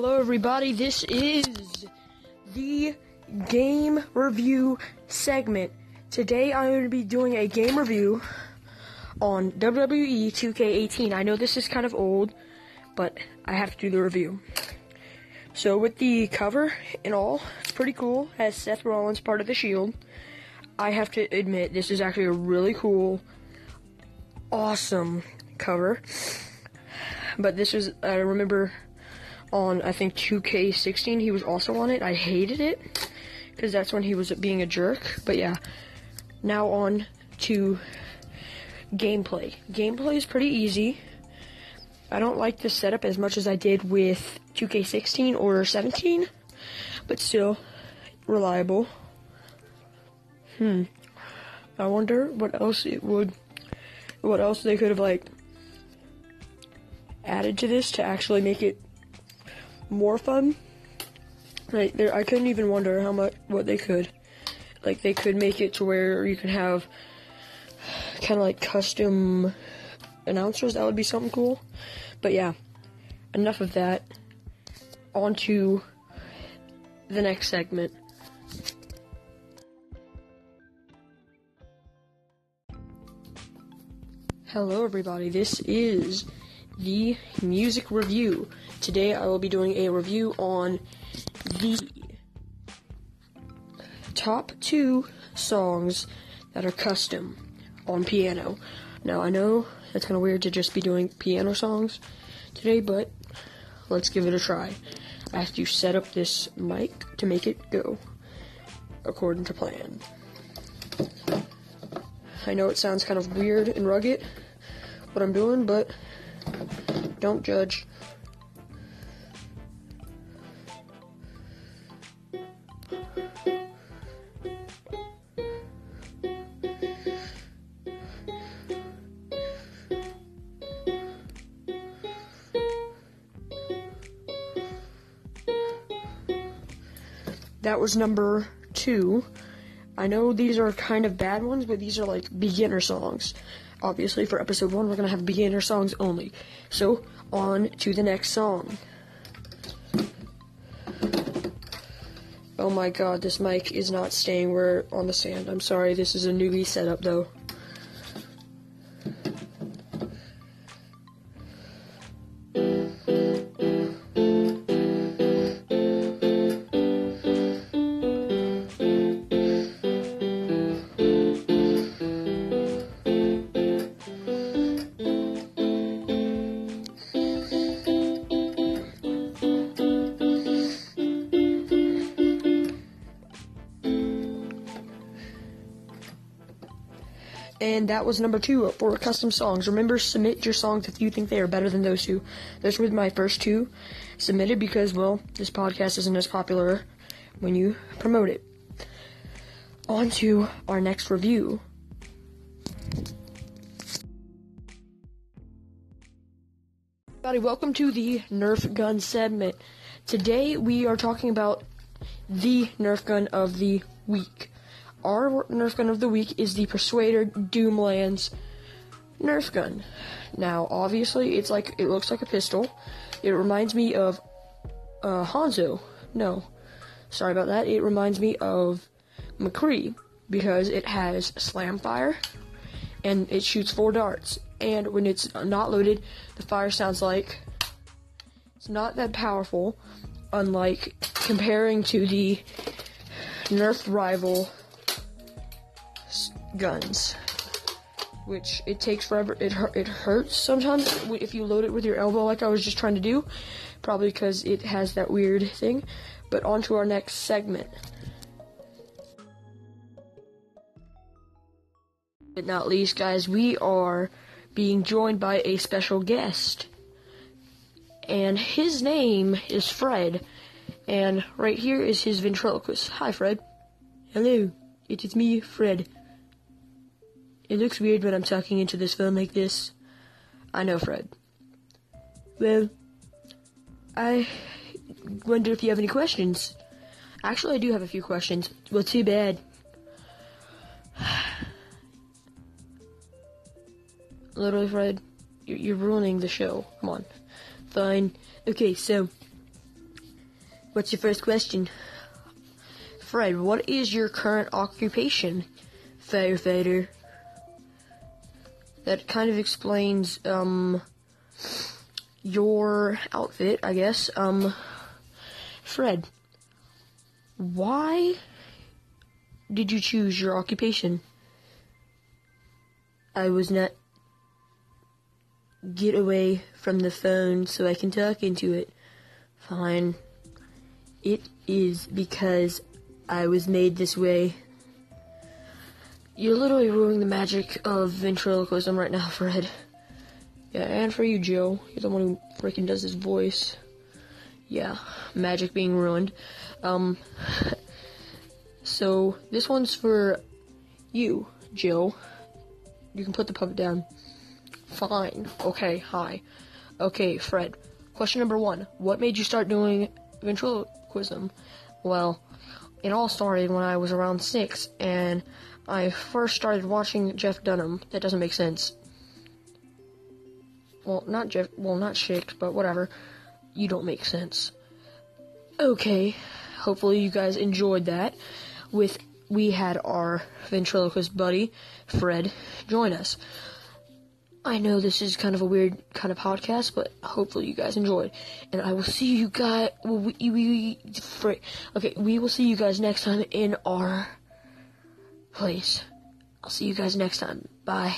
Hello, everybody. This is the game review segment. Today, I'm going to be doing a game review on WWE 2K18. I know this is kind of old, but I have to do the review. So, with the cover and all, it's pretty cool. Has Seth Rollins part of the Shield. I have to admit, this is actually a really cool, awesome cover. But this was, I remember on I think 2K16 he was also on it. I hated it because that's when he was being a jerk. But yeah, now on to gameplay. Gameplay is pretty easy. I don't like the setup as much as I did with 2K16 or 17, but still reliable. Hmm. I wonder what else it would, what else they could have like added to this to actually make it more fun. Like there, I couldn't even wonder how much what they could. Like they could make it to where you can have kind of like custom announcers. That would be something cool. But yeah, enough of that. On to the next segment. Hello, everybody. This is the music review. Today I will be doing a review on the top two songs that are custom on piano. Now I know that's kind of weird to just be doing piano songs today, but let's give it a try. I have to set up this mic to make it go according to plan. I know it sounds kind of weird and rugged what I'm doing, but don't judge. That was number two. I know these are kind of bad ones, but these are like beginner songs. Obviously, for episode one, we're gonna have beginner songs only. So, on to the next song. Oh my god, this mic is not staying where on the sand. I'm sorry, this is a newbie setup though. And that was number two for custom songs. Remember, submit your songs if you think they are better than those two. Those were my first two submitted because, well, this podcast isn't as popular when you promote it. On to our next review. Everybody, welcome to the Nerf gun segment. Today we are talking about the Nerf gun of the week. Our Nerf gun of the week is the Persuader Doomlands Nerf gun. Now, obviously, it's like it looks like a pistol. It reminds me of uh, Hanzo. No, sorry about that. It reminds me of McCree because it has slam fire and it shoots four darts. And when it's not loaded, the fire sounds like it's not that powerful. Unlike comparing to the Nerf rival guns, which it takes forever. It it hurts sometimes if you load it with your elbow, like I was just trying to do, probably because it has that weird thing. But on to our next segment. But not least, guys, we are being joined by a special guest. And his name is Fred. And right here is his ventriloquist. Hi, Fred. Hello, it is me, Fred. It looks weird when I'm talking into this phone like this. I know, Fred. Well, I wonder if you have any questions. Actually, I do have a few questions. Well, too bad. Literally, Fred, you're ruining the show. Come on. Fine. Okay, so What's your first question? Fred, what is your current occupation? Firefighter. That kind of explains, um, your outfit, I guess. Um, Fred, why did you choose your occupation? I was not get away from the phone so I can talk into it. Fine. It is because I was made this way. You're literally ruining the magic of ventriloquism right now, Fred. Yeah, and for you, Joe. You're the one who freaking does his voice. Yeah, magic being ruined. Um, so this one's for you, Joe. You can put the puppet down. Fine. Okay, hi. Okay, Fred. Question number one. What made you start doing ventriloquism? Well, it all started when I was around six, and I first started watching Jeff Dunham. That doesn't make sense. Well, not Jeff, well, not Shick, but whatever. You don't make sense. Okay, hopefully you guys enjoyed that. With, we had our ventriloquist buddy, Fred, join us. I know this is kind of a weird kind of podcast, but hopefully you guys enjoyed. And I will see you guys. We, we, we, okay, we will see you guys next time in our place. I'll see you guys next time. Bye.